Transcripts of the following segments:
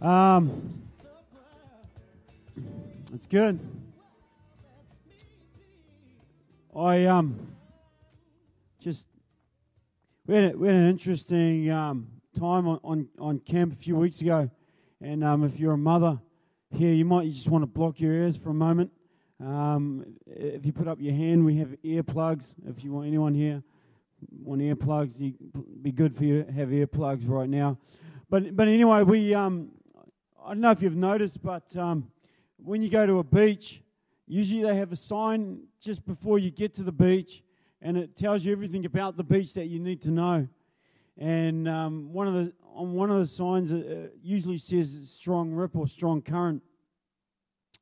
Um, it's good. I um just we had, a, we had an interesting um, time on, on, on camp a few weeks ago, and um, if you're a mother here, you might you just want to block your ears for a moment. Um, if you put up your hand, we have earplugs. If you want anyone here want earplugs, you, be good for you to have earplugs right now. But but anyway, we um, I don't know if you've noticed, but um, when you go to a beach, usually they have a sign just before you get to the beach, and it tells you everything about the beach that you need to know. And um, one of the on one of the signs uh, usually says strong rip or strong current.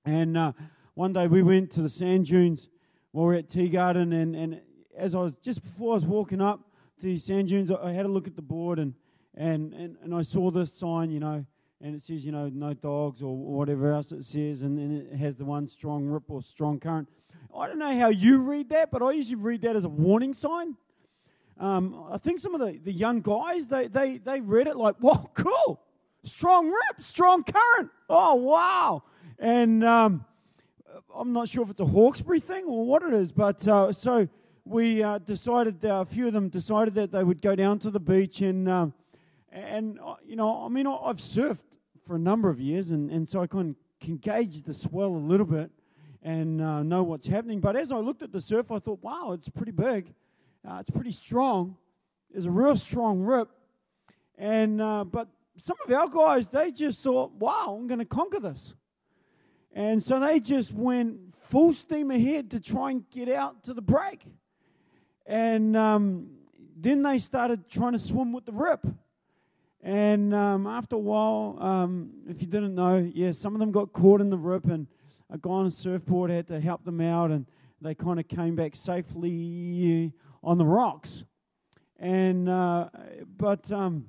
And uh, one day we went to the sand dunes while we are at Teagarden, and, and as I was just before I was walking up to the sand dunes, I had a look at the board and, and, and, and I saw this sign, you know, and it says, you know, no dogs or whatever else it says, and then it has the one strong rip or strong current. I don't know how you read that, but I usually read that as a warning sign. Um, I think some of the, the young guys, they, they, they read it like, whoa, cool, strong rip, strong current. Oh, wow. And um, I'm not sure if it's a Hawkesbury thing or what it is, but uh, so we uh, decided, uh, a few of them decided that they would go down to the beach and, um, and uh, you know, I mean, I've surfed for a number of years, and, and so I can, can gauge the swell a little bit and uh, know what's happening. But as I looked at the surf, I thought, wow, it's pretty big. Uh, it's pretty strong. There's a real strong rip. And, uh, but some of our guys, they just thought, wow, I'm going to conquer this. And so they just went full steam ahead to try and get out to the break. And um, then they started trying to swim with the rip. And um, after a while, um, if you didn't know, yeah, some of them got caught in the rip, and a guy on a surfboard had to help them out, and they kind of came back safely on the rocks. And uh, but um,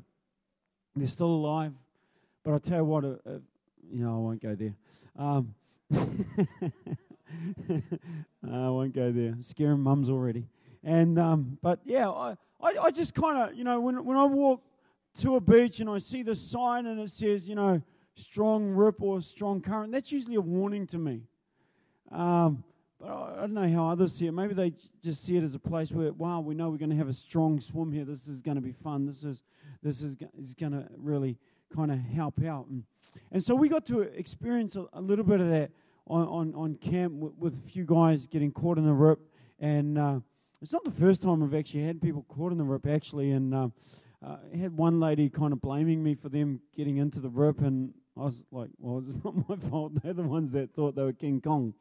they're still alive. But I'll tell you what, uh, uh, you know, I won't go there. Um, I won't go there. Scaring mums already. And um, but yeah, I, I, I just kind of you know when when I walk to a beach and I see the sign and it says you know strong rip or strong current, that's usually a warning to me. Um, but I don't know how others see it. Maybe they just see it as a place where, wow, we know we're going to have a strong swim here. This is going to be fun. This is this is is going to really kind of help out. And, and so we got to experience a, a little bit of that on on, on camp with, with, a few guys getting caught in the rip. And uh, it's not the first time we've actually had people caught in the rip actually. And uh, uh, had one lady kind of blaming me for them getting into the rip, and I was like, well, it's not my fault. They're the ones that thought they were King Kong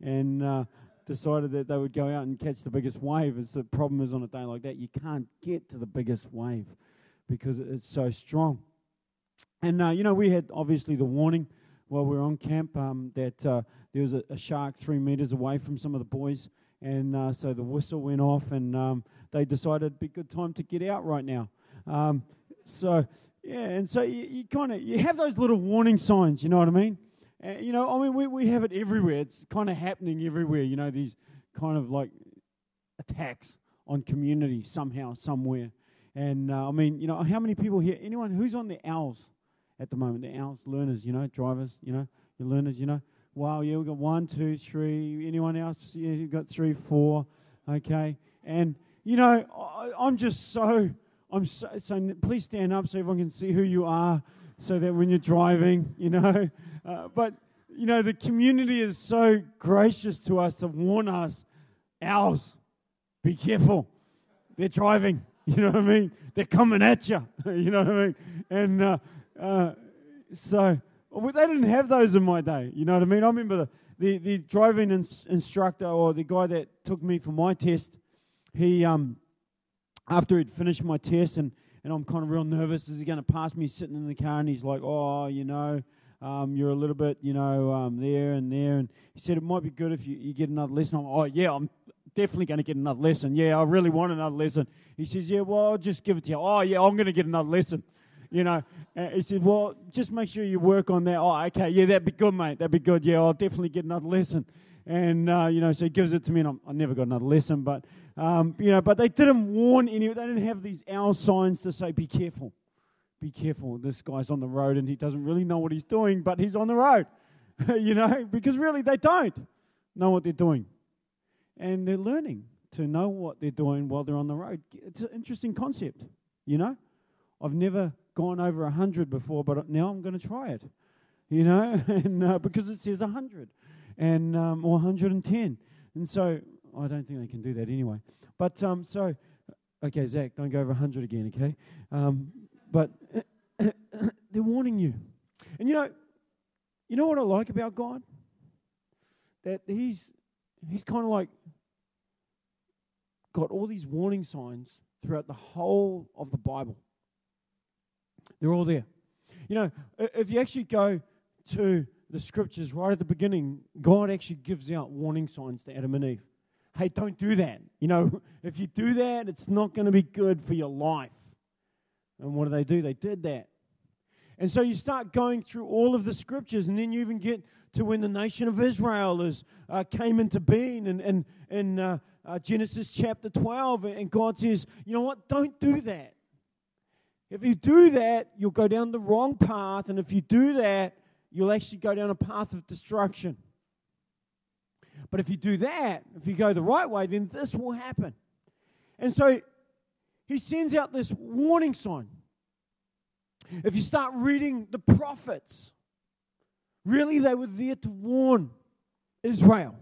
and uh, decided that they would go out and catch the biggest wave. As the problem is on a day like that, you can't get to the biggest wave because it's so strong. And uh, you know, we had obviously the warning while we were on camp um, that uh, there was a, a, shark three meters away from some of the boys, and uh, so the whistle went off, and um, they decided it'd be a good time to get out right now. Um, so yeah, and so you, you kind of you have those little warning signs, you know what I mean? Uh, you know, I mean, we, we have it everywhere. It's kind of happening everywhere, you know, these kind of like attacks on community somehow, somewhere. And uh, I mean, you know, how many people here, anyone who's on the owls at the moment, the owls, learners, you know, drivers, you know, your learners, you know. Wow, yeah, we've got one, two, three. Anyone else? Yeah, you've got three, four. Okay. And, you know, I, am just so, I'm so, so, please stand up so everyone can see who you are so that when you're driving, you know. Uh, but, you know, the community is so gracious to us to warn us, owls, be careful. They're driving. You know what I mean? They're coming at you. you know what I mean? And uh, uh, so well, they didn't have those in my day. You know what I mean? I remember the, the, the driving ins- instructor or the guy that took me for my test. He, um, after he'd finished my test and and I'm kind of real nervous. Is he going to pass me sitting in the car? And he's like, oh, you know, um, you're a little bit, you know, um, there and there. And he said, it might be good if you, you get another lesson. I'm, like, oh, yeah, I'm definitely going to get another lesson. Yeah, I really want another lesson. He says, yeah, well, I'll just give it to you. Oh, yeah, I'm going to get another lesson. You know, and he said, well, just make sure you work on that. Oh, okay, yeah, that'd be good, mate. That'd be good. Yeah, I'll definitely get another lesson. And, uh, you know, so he gives it to me, and I'm, i never got another lesson. But, um, you know, but they didn't warn any, they didn't have these owl signs to say, be careful. be careful. This guy's on the road and he doesn't really know what he's doing, but he's on the road, you know, because really they don't know what they're doing. And they're learning to know what they're doing while they're on the road. It's an interesting concept, you know. I've never gone over 100 before, but now I'm going to try it, you know, and uh, because it says 100 and um, or 110. And so I don't think they can do that anyway. But um, so, okay, Zach, don't go over 100 again, okay? Um, but they're warning you. And you know, you know what I like about God? That He's He's kind of like got all these warning signs throughout the whole of the Bible. They're all there. You know, if you actually go to the scriptures right at the beginning, God actually gives out warning signs to Adam and Eve. Hey, don't do that. You know, if you do that, it's not going to be good for your life. And what do they do? They did that. And so you start going through all of the scriptures, and then you even get to when the nation of Israel is, uh, came into being in, in, in uh, uh, Genesis chapter 12. And God says, you know what? Don't do that. If you do that, you'll go down the wrong path. And if you do that, you'll actually go down a path of destruction. But if you do that, if you go the right way, then this will happen. And so he sends out this warning sign. If you start reading the prophets, really they were there to warn Israel.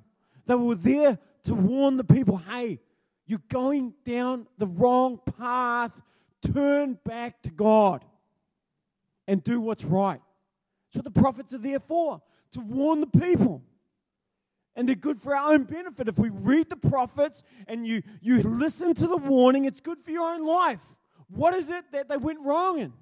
They were there to warn the people hey, you're going down the wrong path. Turn back to God and do what's right. That's what the prophets are there for to warn the people. And they're good for our own benefit. If we read the prophets and you, you listen to the warning, it's good for your own life. What is it that they went wrong in?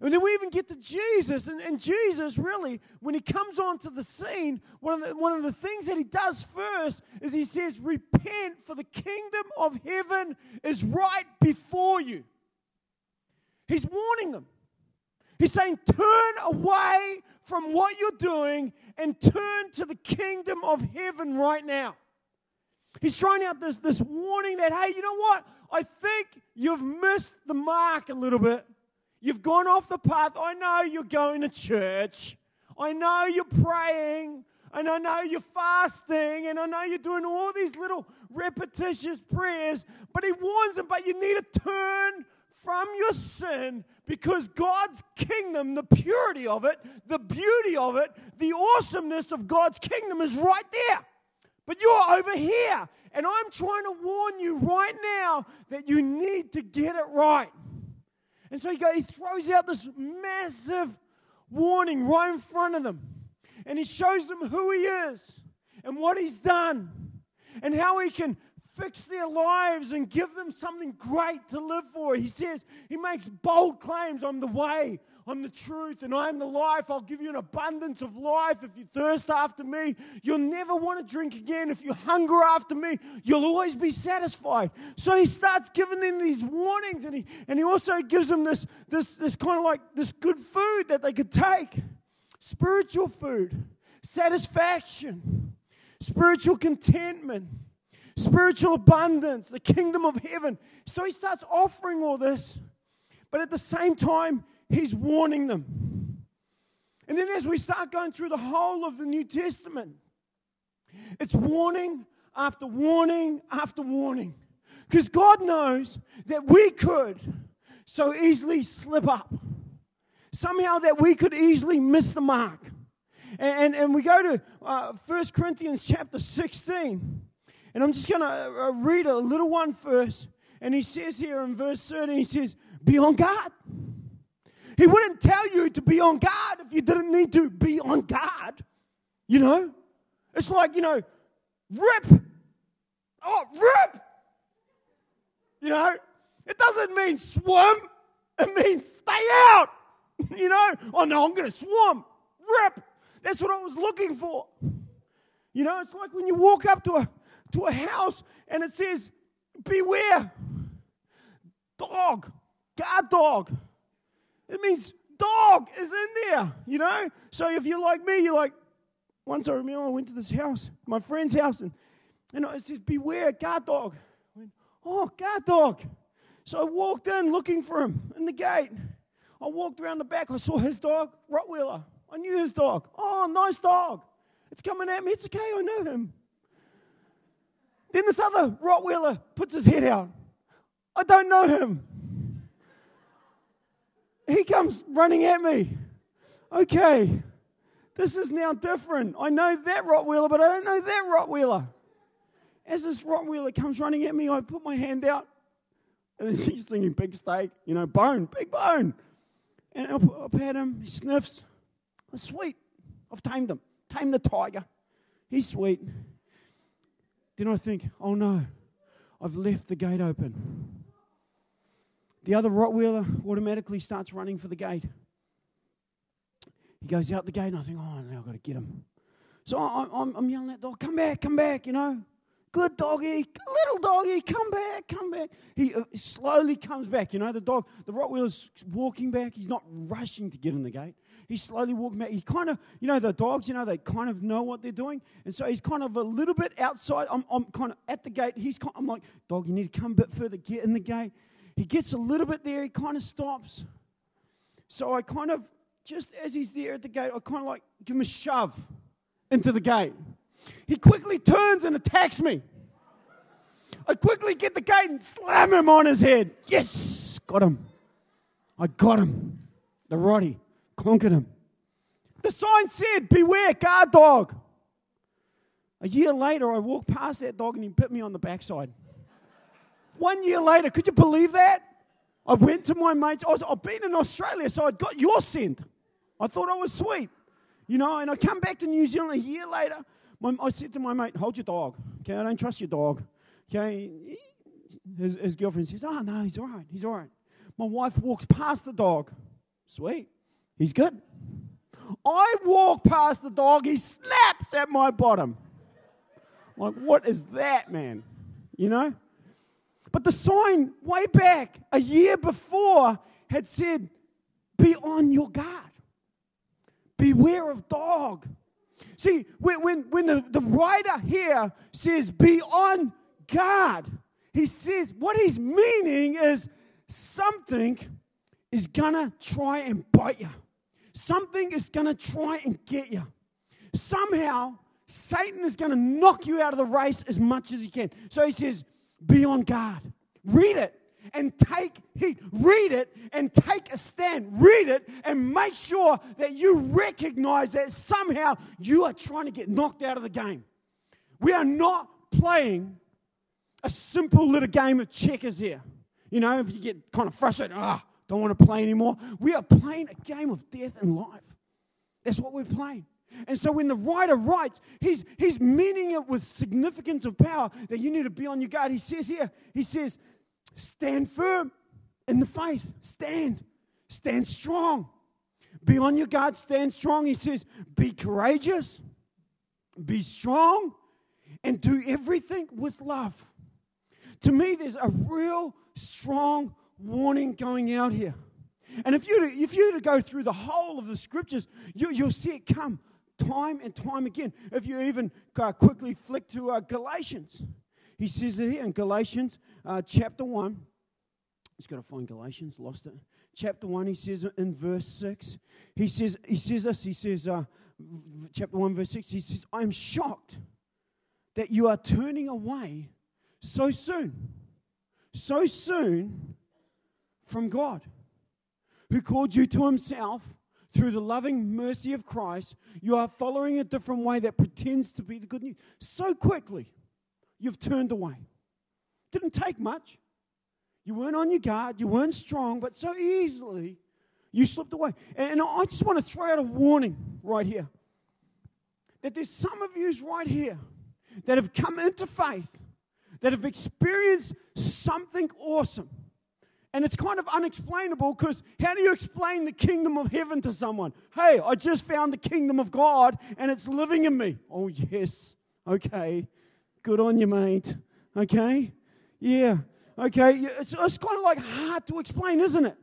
And then we even get to Jesus, and, and Jesus really, when he comes onto the scene, one of the, one of the things that he does first is he says, Repent, for the kingdom of heaven is right before you. He's warning them. He's saying, Turn away from what you're doing and turn to the kingdom of heaven right now. He's throwing out this, this warning that, hey, you know what? I think you've missed the mark a little bit. You've gone off the path. I know you're going to church. I know you're praying. And I know you're fasting. And I know you're doing all these little repetitious prayers. But he warns them, but you need to turn from your sin because God's kingdom, the purity of it, the beauty of it, the awesomeness of God's kingdom is right there. But you're over here. And I'm trying to warn you right now that you need to get it right. And so he, goes, he throws out this massive warning right in front of them. And he shows them who he is and what he's done and how he can fix their lives and give them something great to live for. He says, He makes bold claims I'm the way, I'm the truth, and I'm the life. I'll give you an abundance of life. If you thirst after me, you'll never want to drink again. If you hunger after me, you'll always be satisfied. So he starts giving them these warnings, and he, and he also gives them this, this, this kind of like this good food that they could take spiritual food, satisfaction, spiritual contentment spiritual abundance, the kingdom of heaven. So he starts offering all this, but at the same time, he's warning them. And then as we start going through the whole of the New Testament, it's warning after warning after warning. Because God knows that we could so easily slip up. Somehow that we could easily miss the mark. And, and, and we go to uh, 1 Corinthians chapter 16. And I'm just going to uh, read a little one first. And he says here in verse 13, he says, Be on guard. He wouldn't tell you to be on guard if you didn't need to be on guard. You know? It's like, you know, rip. Oh, rip. You know? It doesn't mean swim, it means stay out. You know? Oh, no, I'm going to swim. Rip. That's what I was looking for. You know, it's like when you walk up to a to a house and it says, Beware, dog, guard dog. It means dog is in there, you know? So if you're like me, you're like, once I remember I went to this house, my friend's house, and, and it says, Beware, guard dog. I went, oh, guard dog. So I walked in looking for him in the gate. I walked around the back. I saw his dog, Rottweiler. I knew his dog. Oh, nice dog. It's coming at me. It's okay. I know him. Then this other Rottweiler puts his head out. I don't know him. He comes running at me. Okay, this is now different. I know that Rottweiler, but I don't know that Rottweiler. As this Rottweiler comes running at me, I put my hand out. And he's thinking big steak, you know, bone, big bone. And I pat him, he sniffs. Oh, sweet. I've tamed him. Tamed the tiger. He's sweet. Then I think, oh no, I've left the gate open. The other Rottweiler automatically starts running for the gate. He goes out the gate, and I think, oh, now I've got to get him. So I'm, I'm yelling at the dog, come back, come back, you know. Good doggy, little doggy, come back, come back. He uh, slowly comes back, you know. The dog, the Rottweiler's walking back. He's not rushing to get in the gate. He's slowly walking back. He kind of, you know, the dogs, you know, they kind of know what they're doing. And so he's kind of a little bit outside. I'm, I'm kind of at the gate. He's kind, I'm like, dog, you need to come a bit further, get in the gate. He gets a little bit there. He kind of stops. So I kind of, just as he's there at the gate, I kind of like give him a shove into the gate. He quickly turns and attacks me. I quickly get the gate and slam him on his head. Yes, got him. I got him. The Roddy conquered him. The sign said, Beware, guard dog. A year later, I walked past that dog and he bit me on the backside. One year later, could you believe that? I went to my mates. I was, I've been in Australia, so I got your scent. I thought I was sweet, you know. And I come back to New Zealand a year later. My, I said to my mate, "Hold your dog, okay? I don't trust your dog." Okay, his, his girlfriend says, "Oh no, he's all right. He's all right." My wife walks past the dog. Sweet, he's good. I walk past the dog. He snaps at my bottom. Like, what is that, man? You know. But the sign way back a year before had said, "Be on your guard." Beware of dog. See, when, when, when the, the writer here says, be on guard, he says, what he's meaning is something is gonna try and bite you. Something is gonna try and get you. Somehow, Satan is gonna knock you out of the race as much as he can. So he says, be on guard. Read it and take heed. Read it and take a stand. Read it and make sure that you recognize that somehow you are trying to get knocked out of the game. We are not playing a simple little game of checkers here. You know, if you get kind of frustrated, ah, don't want to play anymore. We are playing a game of death and life. That's what we're playing. And so when the writer writes, he's, he's meaning it with significance of power that you need to be on your guard. He says here, he says, Stand firm in the faith. Stand. Stand strong. Be on your guard. Stand strong. He says, Be courageous. Be strong. And do everything with love. To me, there's a real strong warning going out here. And if you if you to go through the whole of the scriptures, you, you'll see it come time and time again. If you even uh, quickly flick to uh, Galatians, he says it here in Galatians uh, chapter 1. He's got to find Galatians, lost it. Chapter 1, he says in verse 6, he says, he says this, he says, uh, chapter 1, verse 6, he says, I'm shocked that you are turning away so soon, so soon from God, who called you to himself through the loving mercy of Christ. You are following a different way that pretends to be the good news. So quickly, you've turned away. Didn't take much. You weren't on your guard, you weren't strong, but so easily you slipped away. And I just want to throw out a warning right here that there's some of yous right here that have come into faith, that have experienced something awesome. And it's kind of unexplainable because how do you explain the kingdom of heaven to someone? Hey, I just found the kingdom of God and it's living in me. Oh, yes. Okay. Good on you, mate. Okay? Yeah. Okay? It's, it's kind of like hard to explain, isn't it?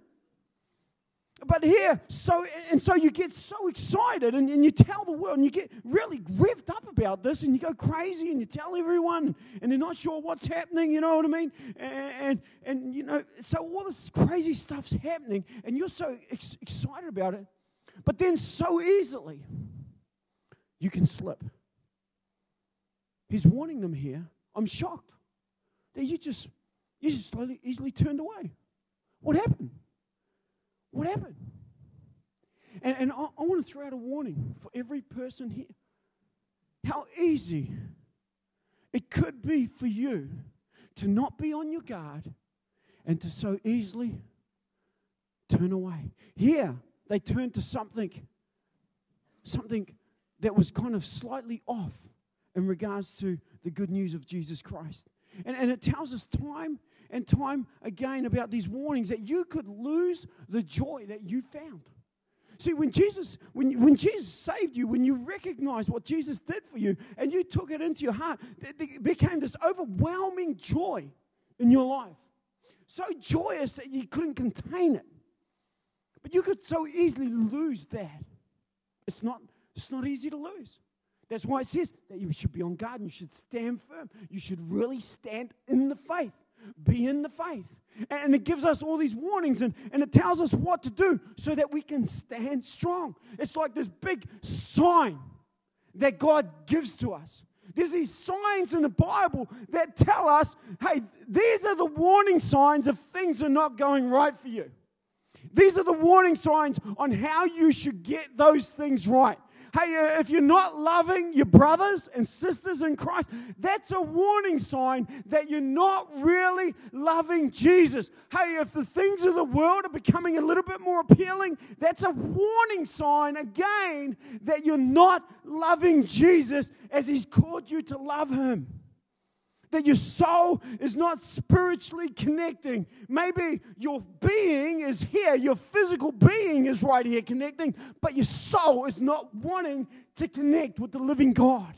but here, so and so you get so excited and, and you tell the world and you get really revved up about this and you go crazy and you tell everyone and they're not sure what's happening, you know what I mean? And and, and you know, so all this crazy stuff's happening and you're so ex- excited about it, but then so easily you can slip. He's warning them here. I'm shocked that you just you just slowly, easily turned away. What happened? What happened? And, and I, I want to throw out a warning for every person here. How easy it could be for you to not be on your guard and to so easily turn away. Here, they turned to something, something that was kind of slightly off in regards to the good news of Jesus Christ. And, and it tells us time and time again about these warnings that you could lose the joy that you found. See, when Jesus, when, when Jesus saved you, when you recognized what Jesus did for you and you took it into your heart, it became this overwhelming joy in your life. So joyous that you couldn't contain it. But you could so easily lose that. It's not, it's not easy to lose. That's why it says that you should be on guard and you should stand firm. You should really stand in the faith be in the faith. And it gives us all these warnings and, and it tells us what to do so that we can stand strong. It's like this big sign that God gives to us. There's these signs in the Bible that tell us hey, these are the warning signs if things are not going right for you. These are the warning signs on how you should get those things right. Hey, uh, if you're not loving your brothers and sisters in Christ, that's a warning sign that you're not really loving Jesus. Hey, if the things of the world are becoming a little bit more appealing, that's a warning sign again that you're not loving Jesus as He's called you to love Him that your soul is not spiritually connecting. Maybe your being is here, your physical being is right here connecting, but your soul is not wanting to connect with the living God.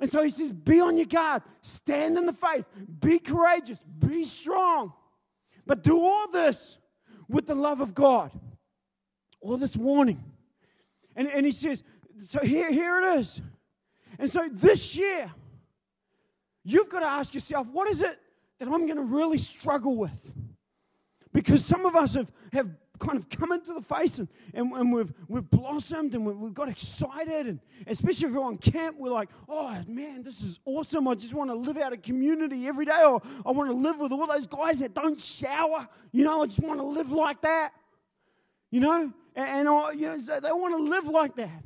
And so he says, Be on your guard, stand in the faith, be courageous, be strong. But do all this with the love of God. All this warning. And, and he says, So here, here it is. And so this year, You've got to ask yourself, what is it that I'm going to really struggle with? Because some of us have, have kind of come into the face and, and, and we've, we've blossomed and we've, got excited. And especially if we're on camp, we're like, oh man, this is awesome. I just want to live out a community every day. Or I want to live with all those guys that don't shower. You know, I just want to live like that. You know? And, and you know, they want to live like that.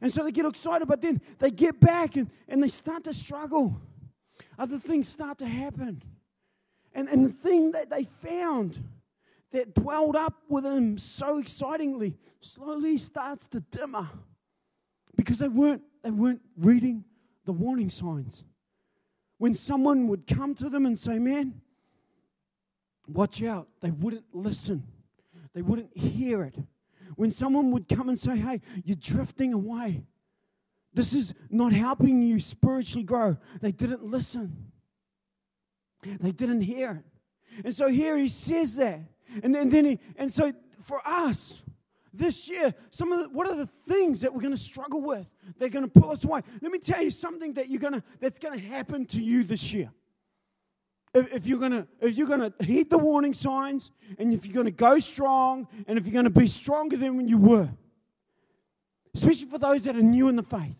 And so they get excited, but then they get back and, and they start to struggle other things start to happen. And, and the thing that they found that dwelled up within them so excitingly slowly starts to dimmer because they weren't, they weren't reading the warning signs. When someone would come to them and say, Man, watch out, they wouldn't listen, they wouldn't hear it. When someone would come and say, Hey, you're drifting away, this is not helping you spiritually grow. They didn't listen, they didn't hear. And so here he says that. And then, then he, and so for us, this year, some of the, what are the things that we're going to struggle with? They're going to pull us away. Let me tell you something that you're going to that's going to happen to you this year. If, if you're going to if you're going to heed the warning signs, and if you're going to go strong, and if you're going to be stronger than when you were, especially for those that are new in the faith,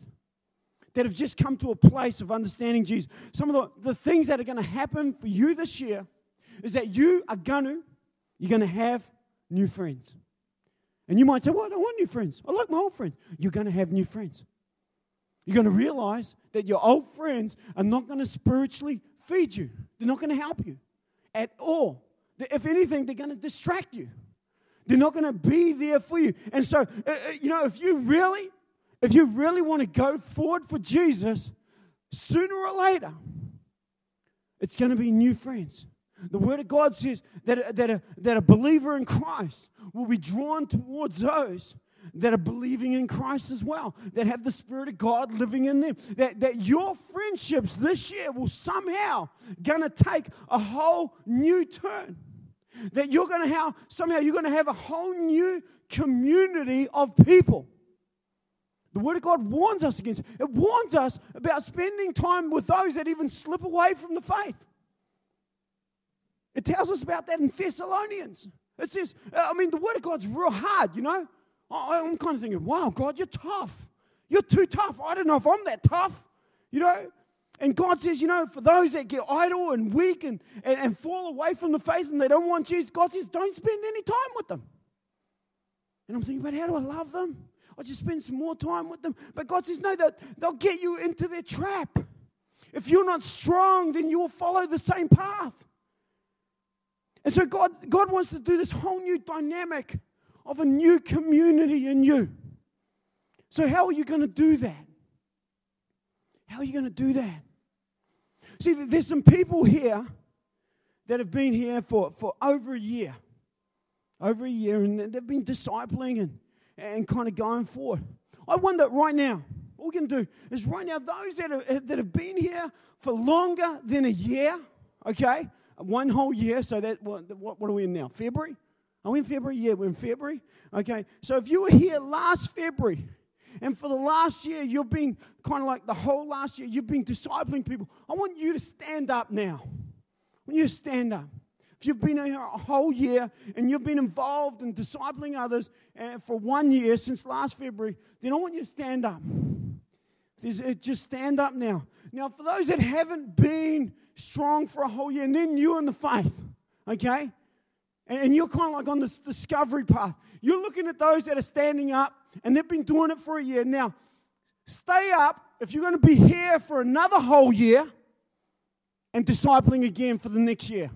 that have just come to a place of understanding Jesus. Some of the, the things that are going to happen for you this year is that you are going to, you're going to have new friends. And you might say, Well, I don't want new friends. I like my old friends. You're going to have new friends. You're going to realize that your old friends are not going to spiritually feed you, they're not going to help you at all. If anything, they're going to distract you. They're not going to be there for you. And so, uh, uh, you know, if you really if you really want to go forward for Jesus, sooner or later, it's going to be new friends. The Word of God says that, that, a, that a believer in Christ will be drawn towards those that are believing in Christ as well, that have the Spirit of God living in them. That, that your friendships this year will somehow gonna take a whole new turn. That you're to have, somehow, you're to have a whole new community of people. The Word of God warns us against it. It warns us about spending time with those that even slip away from the faith. It tells us about that in Thessalonians. It says, uh, I mean, the Word of God's real hard, you know. I'm kind of thinking, wow, God, you're tough. You're too tough. I don't know if I'm that tough, you know. And God says, you know, for those that get idle and weak and, and, and fall away from the faith and they don't want Jesus, God says, don't spend any time with them. And I'm thinking, but how do I love them? I just spend some more time with them. But God says, no, that they'll get you into their trap. If you're not strong, then you will follow the same path. And so God, God wants to do this whole new dynamic of a new community in you. So, how are you going to do that? How are you going to do that? See, there's some people here that have been here for, for over a year. Over a year, and they've been discipling and and kind of going forward. I wonder right now, what we can do is right now, those that, are, that have been here for longer than a year, okay, one whole year, so that, what, what, what are we in now? February? Are we in February? Yeah, we're in February. Okay, so if you were here last February, and for the last year, you've been kind of like the whole last year, you've been discipling people. I want you to stand up now. I want you to stand up. If you've been here a whole year and you've been involved in discipling others uh, for one year since last February, then I want you to stand up. Just stand up now. Now, for those that haven't been strong for a whole year and then you in the faith, okay? And you're kind of like on this discovery path. You're looking at those that are standing up and they've been doing it for a year. Now, stay up if you're going to be here for another whole year and discipling again for the next year.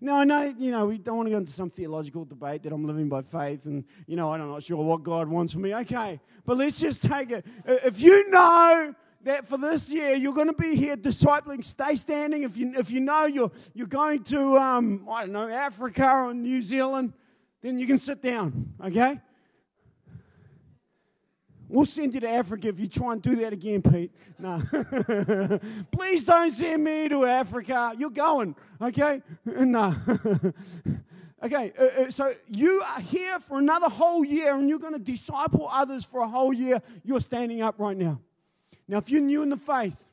Now, I know, you know, we don't want to go into some theological debate that I'm living by faith and, you know, I'm not sure what God wants for me. Okay, but let's just take it. If you know that for this year you're going to be here discipling, stay standing. If you, if you know you're, you're going to, um, I don't know, Africa or New Zealand, then you can sit down, okay? We'll send you to Africa if you try and do that again, Pete. No. Please don't send me to Africa. You're going, okay? No. okay, uh, uh, so you are here for another whole year and you're going to disciple others for a whole year. You're standing up right now. Now, if you're new in the faith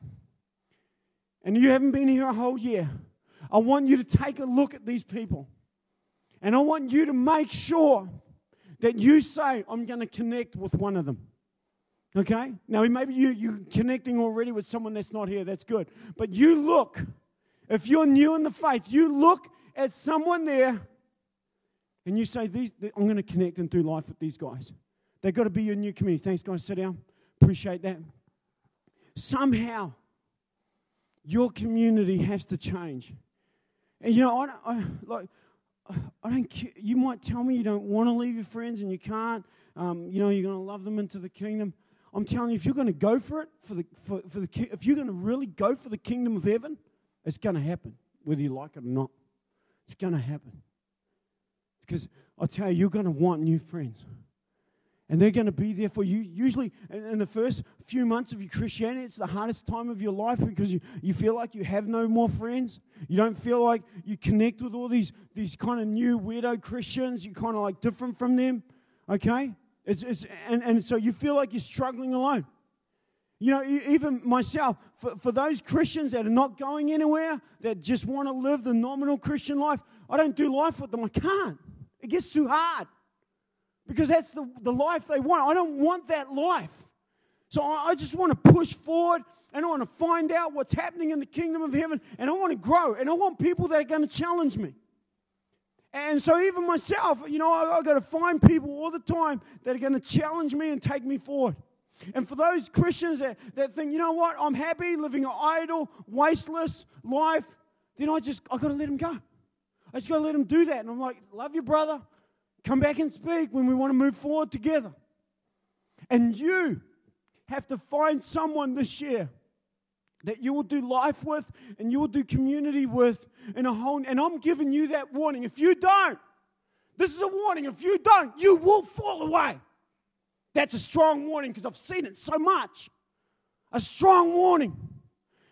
and you haven't been here a whole year, I want you to take a look at these people. And I want you to make sure that you say, I'm going to connect with one of them. Okay? Now, maybe you, you're connecting already with someone that's not here. That's good. But you look, if you're new in the faith, you look at someone there and you say, these, I'm going to connect and do life with these guys. They've got to be your new community. Thanks, guys. Sit down. Appreciate that. Somehow, your community has to change. And you know, I, I like, I don't. You might tell me you don't want to leave your friends and you can't. Um, you know, you're going to love them into the kingdom. I'm telling you, if you're going to go for it, for the, for, for the, if you're going to really go for the kingdom of heaven, it's going to happen, whether you like it or not. It's going to happen. Because I tell you, you're going to want new friends. And they're going to be there for you. Usually, in the first few months of your Christianity, it's the hardest time of your life because you, you feel like you have no more friends. You don't feel like you connect with all these, these kind of new weirdo Christians. You're kind of like different from them. Okay? It's, it's, and, and so you feel like you're struggling alone. You know, even myself, for, for those Christians that are not going anywhere, that just want to live the nominal Christian life, I don't do life with them. I can't. It gets too hard because that's the, the life they want. I don't want that life. So I, I just want to push forward and I want to find out what's happening in the kingdom of heaven and I want to grow and I want people that are going to challenge me. And so, even myself, you know, I, have got to find people all the time that are going to challenge me and take me forward. And for those Christians that, that think, you know what, I'm happy living an idle, wasteless life, then I just, i got to let them go. I just got to let them do that. And I'm like, love you, brother. Come back and speak when we want to move forward together. And you have to find someone this year that you will do life with and you will do community with in a whole and I'm giving you that warning. If you don't, this is a warning. If you don't, you will fall away. That's a strong warning because I've seen it so much. A strong warning.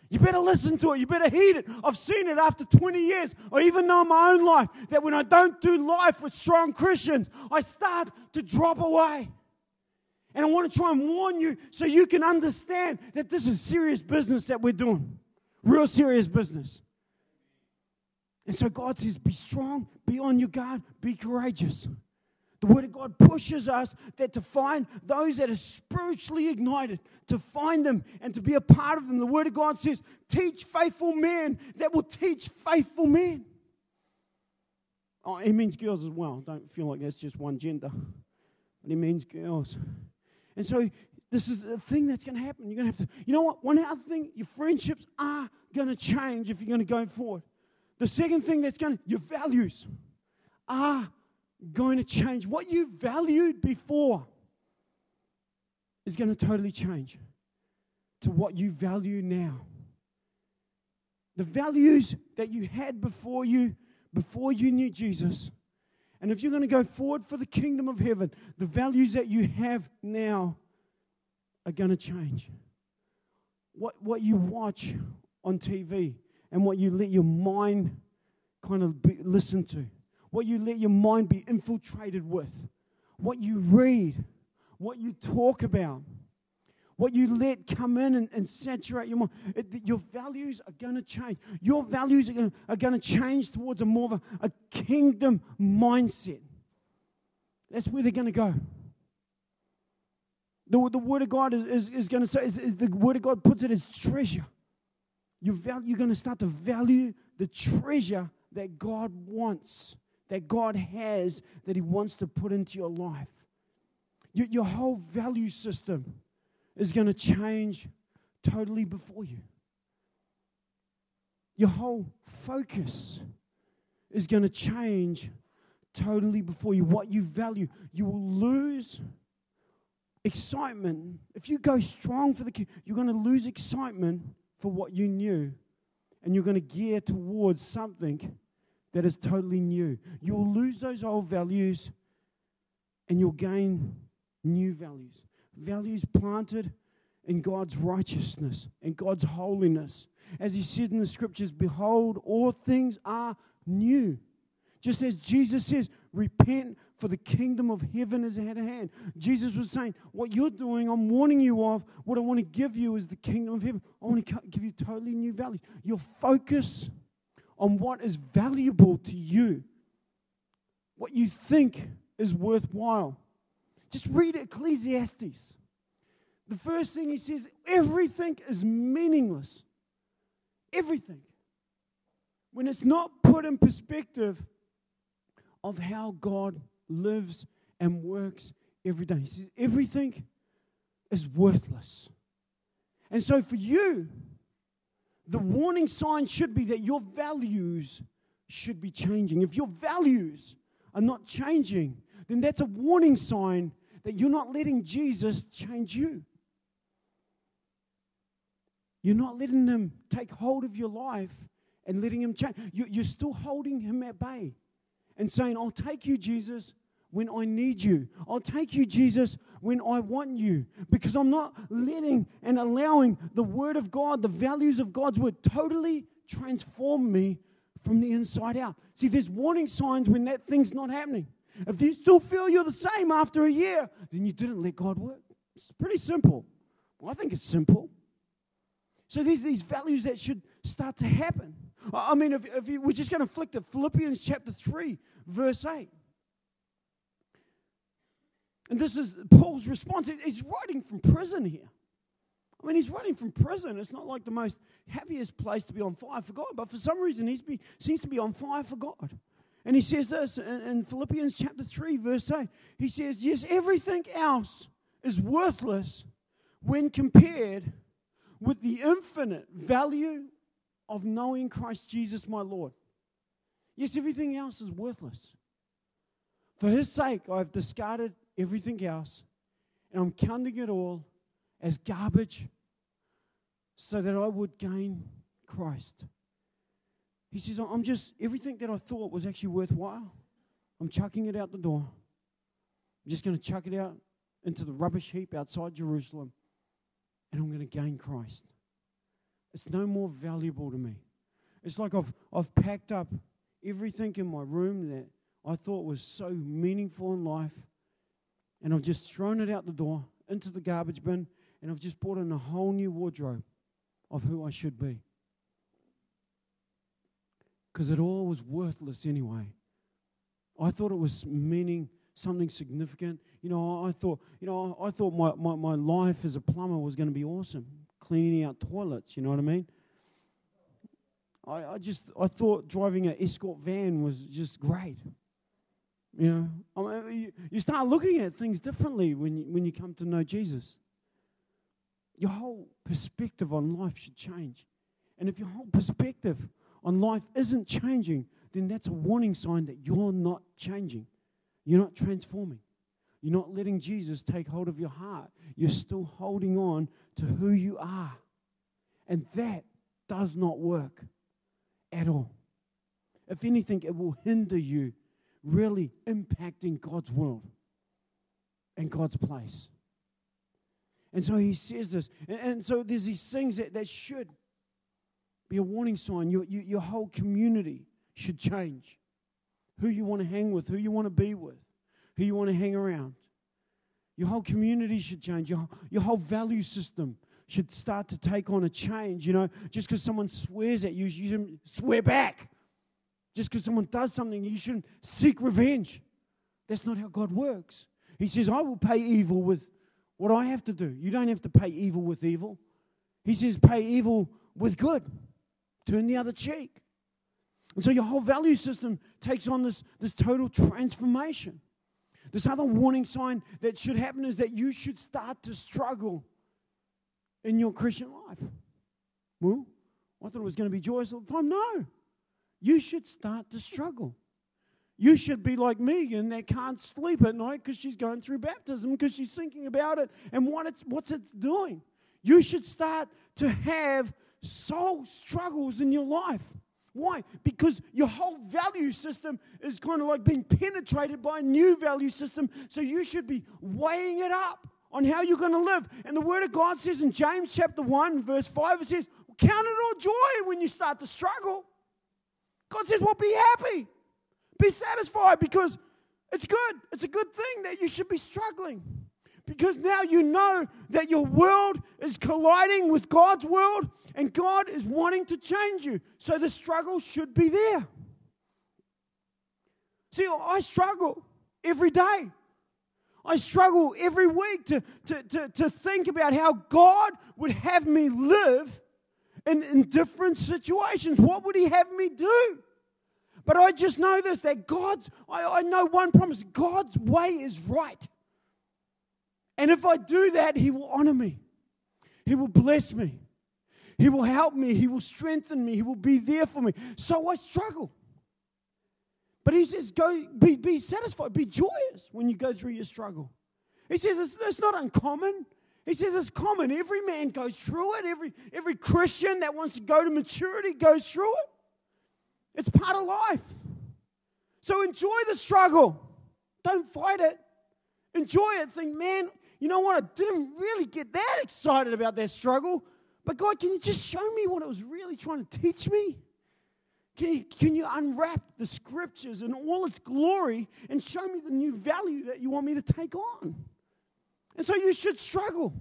You better listen to it. You better heed it. I've seen it after 20 years, or even know in my own life, that when I don't do life with strong Christians, I start to drop away. And I want to try and warn you so you can understand that this is serious business that we're doing. Real serious business. And so God says, be strong, be on your guard, be courageous. The Word of God pushes us that to find those that are spiritually ignited, to find them and to be a part of them. The Word of God says, teach faithful men that will teach faithful men. Oh, he means girls as well. Don't feel like that's just one gender. But he means girls. And so this is a thing that's going to happen. You're going to have to, you know what? One other thing, your friendships are going to change if you're going to go forward. The second thing that's going to, your values are going to change. What you valued before is going to totally change to what you value now. The values that you had before you before you knew Jesus. And if you're going to go forward for the kingdom of heaven, the values that you have now are going to change. What, what you watch on TV and what you let your mind kind of be, listen to what you let your mind be infiltrated with, what you read, what you talk about, what you let come in and, and saturate your mind. It, your values are going to change. Your values are going to change towards a more of a, a kingdom mindset. That's where they're going to go. The, the Word of God is, is, is going to say, is, is the Word of God puts it as treasure. You value, you're going to start to value the treasure that God wants that God has that He wants to put into your life. Your, your whole value system is going to change totally before you. Your whole focus is going to change totally before you. What you value, you will lose excitement. If you go strong for the you're going to lose excitement for what you knew, and you're going to gear towards something that is totally new. You'll lose those old values and you'll gain new values. Values planted in God's righteousness and God's holiness. As he said in the scriptures, behold, all things are new. Just as Jesus says, repent for the kingdom of heaven is at hand. Jesus was saying, What you're doing, I'm warning you of. What I want to give you is the kingdom of heaven. I want to give you totally new values. Your focus on what is valuable to you, what you think is worthwhile. Just read Ecclesiastes. The first thing he says everything is meaningless. Everything. When it's not put in perspective of how God lives and works every day. He says everything is worthless. And so for you, the warning sign should be that your values should be changing. If your values are not changing, then that's a warning sign that you're not letting Jesus change you. You're not letting him take hold of your life and letting him change. You're still holding him at bay and saying, I'll take you, Jesus, when I need you. I'll take you, Jesus, when I want you. Because I'm not letting and allowing the Word of God, the values of God's Word, totally transform me from the inside out. See, there's warning signs when that thing's not happening. If you still feel you're the same after a year, then you didn't let God work. It's pretty simple. Well, I think it's simple. So there's these values that should start to happen. I mean, if, if you, we're just going to flick to Philippians chapter 3, verse 8. And this is Paul's response. He's writing from prison here. I mean, he's writing from prison. It's not like the most happiest place to be on fire for God, but for some reason, he seems to be on fire for God. And he says this in, Philippians chapter 3, verse 8. He says, Yes, everything else is worthless when compared with the infinite value of knowing Christ Jesus my Lord. Yes, everything else is worthless. For his sake, I've discarded everything else, and I'm counting it all as garbage so that I would gain Christ. He says, I'm just, everything that I thought was actually worthwhile, I'm chucking it out the door. I'm just going to chuck it out into the rubbish heap outside Jerusalem, and I'm going to gain Christ. It's no more valuable to me. It's like I've, I've packed up everything in my room that I thought was so meaningful in life, and I've just thrown it out the door into the garbage bin, and I've just brought in a whole new wardrobe of who I should be. Because it all was worthless anyway. I thought it was meaning something significant. You know, I thought, you know, I thought my, my, my life as a plumber was going to be awesome, cleaning out toilets, you know what I mean? I, I just I thought driving an escort van was just great. You know, I mean, you, you start looking at things differently when you, when you come to know Jesus. Your whole perspective on life should change. And if your whole perspective on life isn't changing, then that's a warning sign that you're not changing. You're not transforming. You're not letting Jesus take hold of your heart. You're still holding on to who you are. And that does not work at all. If anything, it will hinder you really impacting God's world and God's place. And so he says this. And, and so there's these things that, that should be a warning sign. Your, your, your whole community should change. Who you want to hang with, who you want to be with, who you want to hang around. Your whole community should change. Your, your whole value system should start to take on a change. You know, just because someone swears at you, you shouldn't swear back. Just because someone does something, you shouldn't seek revenge. That's not how God works. He says, I will pay evil with what I have to do. You don't have to pay evil with evil. He says, pay evil with good. Turn the other cheek. And so your whole value system takes on this, this total transformation. This other warning sign that should happen is that you should start to struggle in your Christian life? Well, I thought it was going to be joyous all the time. No. You should start to struggle. You should be like Megan that can't sleep at night because she's going through baptism because she's thinking about it and what it's, what's it's doing. You should start to have soul struggles in your life. Why? Because your whole value system is kind of like being penetrated by a new value system. So you should be weighing it up on how you're going to live. And the Word of God says in James chapter 1, verse 5, it says, Count it all joy when you start to struggle. God says, Well, be happy, be satisfied because it's good. It's a good thing that you should be struggling. Because now you know that your world is colliding with God's world and God is wanting to change you. So the struggle should be there. See, I struggle every day. I struggle every week to, to, to, to think about how God would have me live in, in different situations. What would He have me do? But I just know this that God's, I, I know one promise God's way is right. And if I do that, He will honor me, He will bless me, He will help me, He will strengthen me, He will be there for me. So I struggle. But he says, go be, be satisfied, be joyous when you go through your struggle. He says it's, it's not uncommon. He says it's common. Every man goes through it. Every, every Christian that wants to go to maturity goes through it. It's part of life. So enjoy the struggle. Don't fight it. Enjoy it. Think, man, you know what? I didn't really get that excited about that struggle. But God, can you just show me what it was really trying to teach me? Can you, can you unwrap the scriptures in all its glory and show me the new value that you want me to take on? And so you should struggle.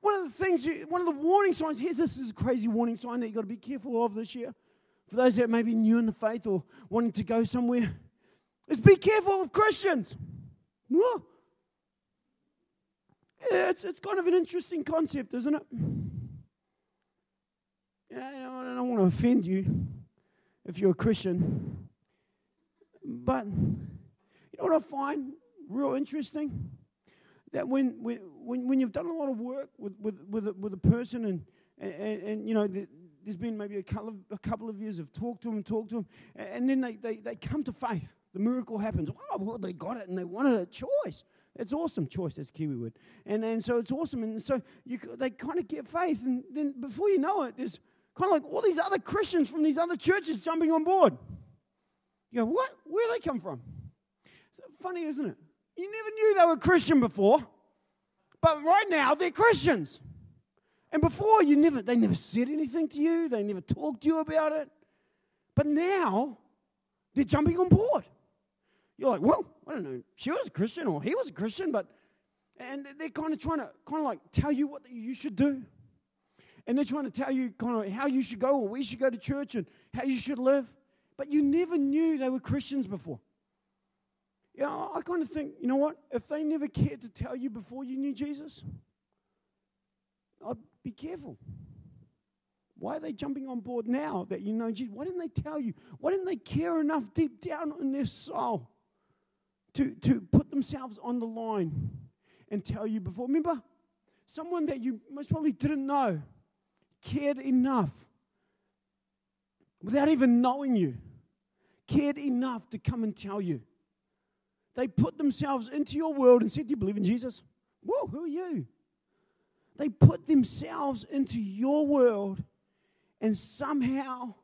One of the things, you, one of the warning signs, here's this is a crazy warning sign that you've got to be careful of this year. For those that may be new in the faith or wanting to go somewhere, is be careful of Christians. It's, it's kind of an interesting concept, isn't it? I don't want to offend you if you're a Christian. But you know what I find real interesting? That when, when, when you've done a lot of work with, with, with, a, with a person and, and, and you know, the, there's been maybe a couple of, a couple of years of talk to them, talk to them, and then they, they, they come to faith. The miracle happens. Oh, well, they got it and they wanted a choice. It's awesome. Choice, that's Kiwi word. And, and so it's awesome. And so you, they kind of get faith. And then before you know it, there's kind of like all these other Christians from these other churches jumping on board. You go, what? Where they come from? So funny, isn't it? You never knew they were Christian before, but right now they're Christians. And before you never they never said anything to you, they never talked to you about it. But now they're jumping on board. You're like, well, I don't know, she was a Christian or he was a Christian, but and they're kind of trying to kind of like tell you what you should do. And they're trying to tell you kind of how you should go or where you should go to church and how you should live. But you never knew they were Christians before. Yeah, you know, I kind of think, you know what? If they never cared to tell you before you knew Jesus, I'd be careful. Why are they jumping on board now that you know Jesus? Why didn't they tell you? Why didn't they care enough deep down in their soul to, to put themselves on the line and tell you before? Remember, someone that you most probably didn't know cared enough without even knowing you, cared enough to come and tell you. They put themselves into your world and said, Do you believe in Jesus? Whoa, who are you? They put themselves into your world and somehow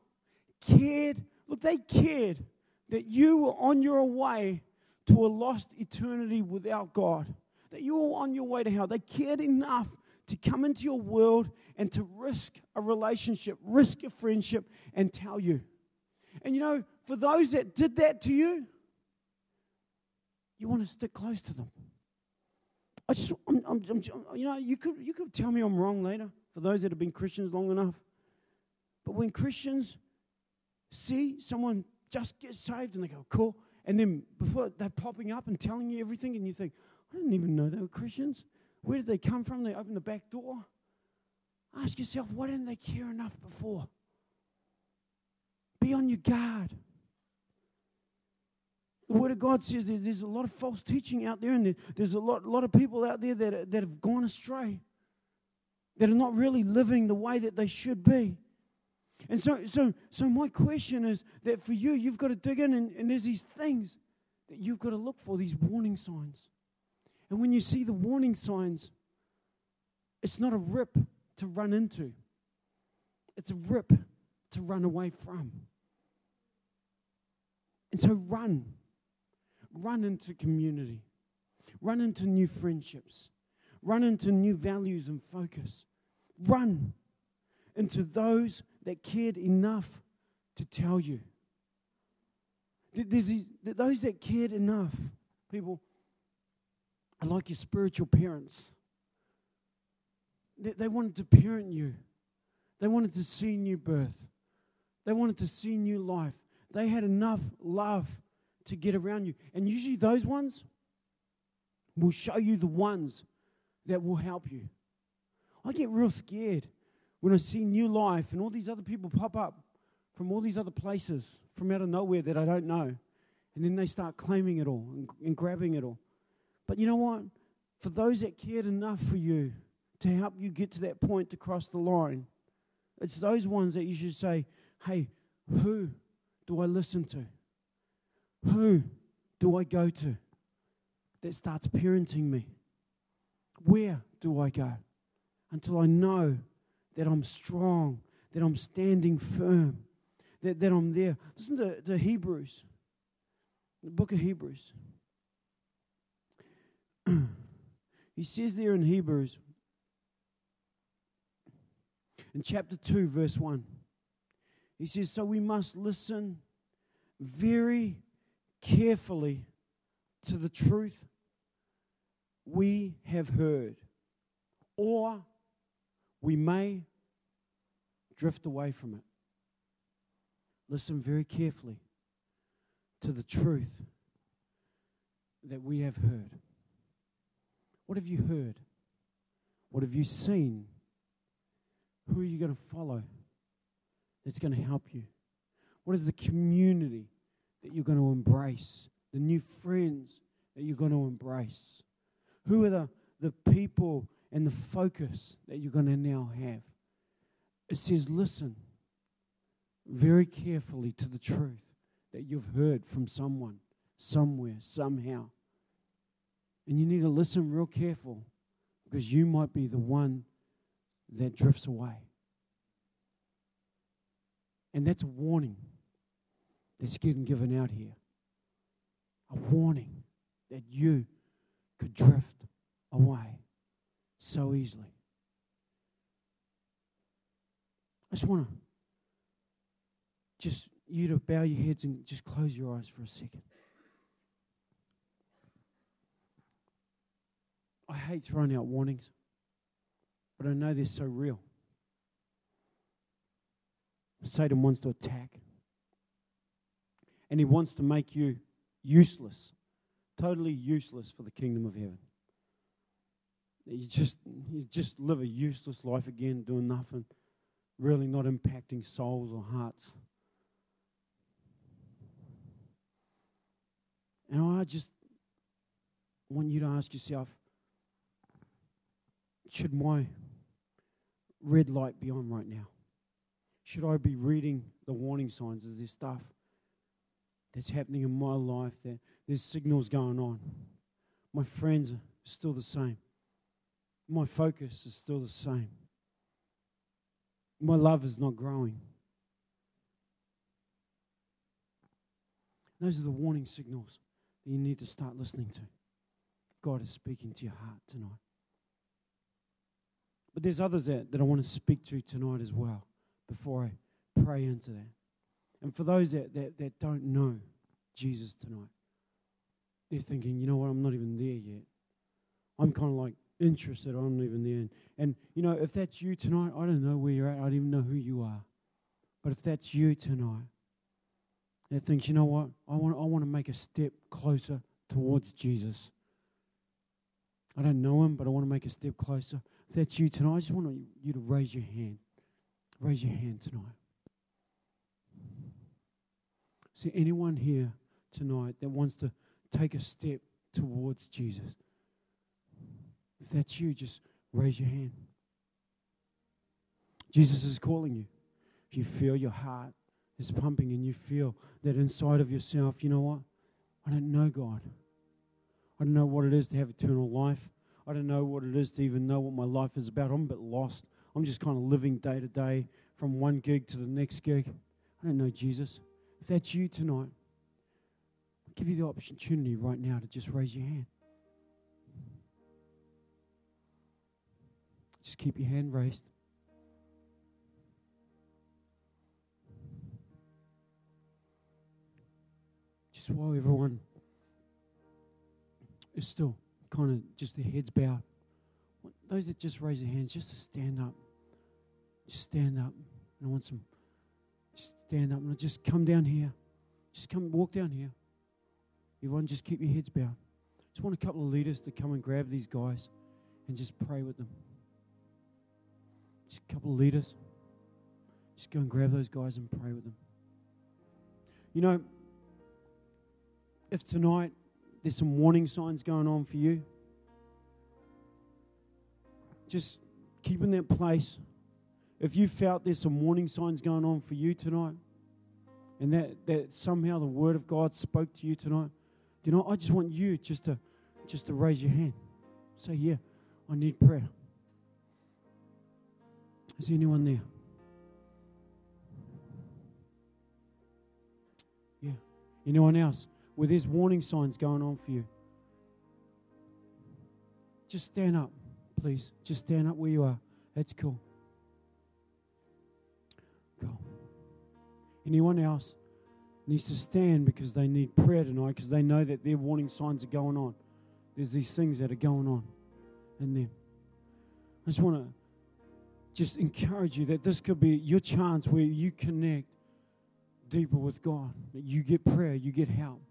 cared. Look, they cared that you were on your way to a lost eternity without God, that you were on your way to hell. They cared enough to come into your world and to risk a relationship, risk a friendship, and tell you. And you know, for those that did that to you, you want to stick close to them. I just, I'm, I'm, I'm, you know, you could, you could tell me I'm wrong later for those that have been Christians long enough. But when Christians see someone just get saved and they go, cool, and then before they're popping up and telling you everything, and you think, I didn't even know they were Christians. Where did they come from? They opened the back door. Ask yourself, why didn't they care enough before? Be on your guard. The Word of God says there's, there's a lot of false teaching out there, and there's a lot, lot of people out there that, that have gone astray, that are not really living the way that they should be. And so, so, so my question is that for you, you've got to dig in, and, and there's these things that you've got to look for, these warning signs. And when you see the warning signs, it's not a rip to run into, it's a rip to run away from. And so run. Run into community, run into new friendships, run into new values and focus, run into those that cared enough to tell you. There's these, those that cared enough, people, are like your spiritual parents. They, they wanted to parent you. They wanted to see new birth. They wanted to see new life. They had enough love to get around you. And usually those ones will show you the ones that will help you. I get real scared when I see new life and all these other people pop up from all these other places from out of nowhere that I don't know. And then they start claiming it all and, and grabbing it all. But you know what? For those that cared enough for you to help you get to that point to cross the line, it's those ones that you should say, hey, who do I listen to? Who do I go to that starts parenting me? Where do I go until I know that I'm strong, that I'm standing firm, that, that I'm there? Listen to, to Hebrews, the book of Hebrews. he says there in Hebrews, in chapter 2, verse 1, he says, So we must listen very carefully to the truth we have heard, or we may drift away from it. Listen very carefully to the truth that we have heard. What have you heard? What have you seen? Who are you going to follow that's going to help you? What is the community that you're going to embrace, the new friends that you're going to embrace? Who are the, the people and the focus that you're going to now have? It says, listen very carefully to the truth that you've heard from someone, somewhere, somehow. And you need to listen real careful because you might be the one that drifts away. And that's a warning that's getting given out here. A warning that you could drift away so easily. I just want to just you to bow your heads and just close your eyes for a second. I hate throwing out warnings, but I know they're so real. Satan wants to attack, and he wants to make you useless, totally useless for the kingdom of heaven. You just you just live a useless life again, doing nothing, really not impacting souls or hearts. And I just want you to ask yourself should my red light be on right now? Should I be reading the warning signs? Is there stuff that's happening in my life that there's signals going on? My friends are still the same. My focus is still the same. My love is not growing. Those are the warning signals that you need to start listening to. God is speaking to your heart tonight. But there's others that, that I want to speak to tonight as well before I pray into that. And for those that, that, that don't know Jesus tonight, they're thinking, you know what, I'm not even there yet. I'm kind of like interested, I'm not even there. And, and, you know, if that's you tonight, I don't know where you're at, I don't even know who you are. But if that's you tonight, that thinks, you know what, I want, I want to make a step closer towards Jesus. I don't know him, but I want to make a step closer. If that's you tonight, I just want you to raise your hand. Raise your hand tonight. See, anyone here tonight that wants to take a step towards Jesus? If that's you, just raise your hand. Jesus is calling you. If you feel your heart is pumping and you feel that inside of yourself, you know what? I don't know God. I don't know what it is to have eternal life. I don't know what it is to even know what my life is about. I'm a bit lost. I'm just kind of living day to day from one gig to the next gig. I don't know Jesus. If that's you tonight, I'll give you the opportunity right now to just raise your hand. Just keep your hand raised. Just while everyone is still kind of just their heads bowed. Those that just raise their hands, just to stand up. Just stand up. I want some. Just stand up and just come down here. Just come, walk down here. Everyone, just keep your heads bowed. Just want a couple of leaders to come and grab these guys and just pray with them. Just a couple of leaders. Just go and grab those guys and pray with them. You know, if tonight there's some warning signs going on for you. Just keep in that place. If you felt there's some warning signs going on for you tonight, and that, that somehow the word of God spoke to you tonight, you know, I just want you just to just to raise your hand. Say, yeah, I need prayer. Is anyone there? Yeah. Anyone else? Where there's warning signs going on for you. Just stand up, please. Just stand up where you are. That's cool. Go. Anyone else needs to stand because they need prayer tonight because they know that their warning signs are going on. There's these things that are going on in them. I just want to just encourage you that this could be your chance where you connect deeper with God, that you get prayer, you get help.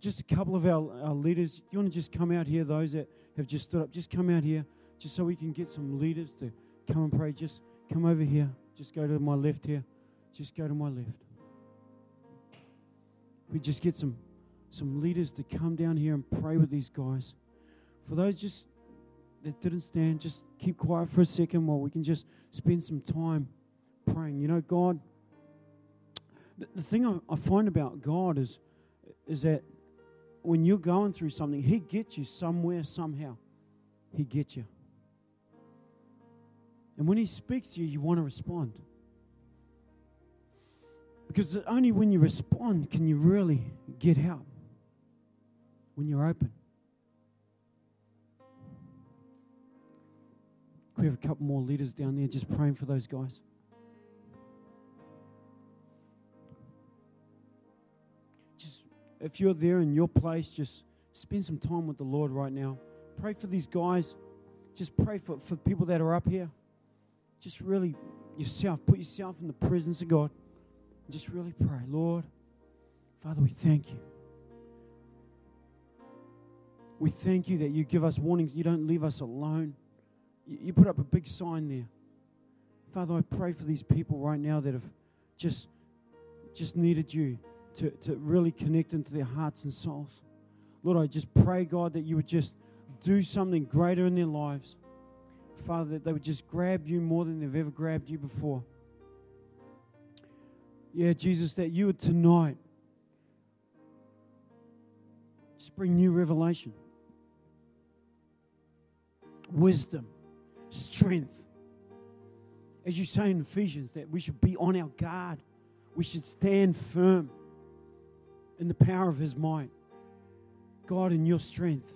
Just a couple of our, our leaders, you want to just come out here, those that have just stood up, just come out here, just so we can get some leaders to come and pray. Just come over here. Just go to my left here. Just go to my left. We just get some some leaders to come down here and pray with these guys. For those just that didn't stand, just keep quiet for a second while we can just spend some time praying. You know, God, the, the thing I, I find about God is is that when you're going through something, He gets you somewhere, somehow. He gets you. And when He speaks to you, you want to respond. Because only when you respond can you really get help. When you're open. we have a couple more leaders down there just praying for those guys? If you're there in your place, just spend some time with the Lord right now. Pray for these guys. Just pray for, for people that are up here. Just really yourself, put yourself in the presence of God. Just really pray, Lord, Father, we thank you. We thank you that you give us warnings. You don't leave us alone. You put up a big sign there. Father, I pray for these people right now that have just, just needed you to, to really connect into their hearts and souls. Lord, I just pray, God, that you would just do something greater in their lives. Father, that they would just grab you more than they've ever grabbed you before. Yeah, Jesus, that you would tonight just bring new revelation, wisdom, strength. As you say in Ephesians, that we should be on our guard, we should stand firm in the power of His might. God, in your strength.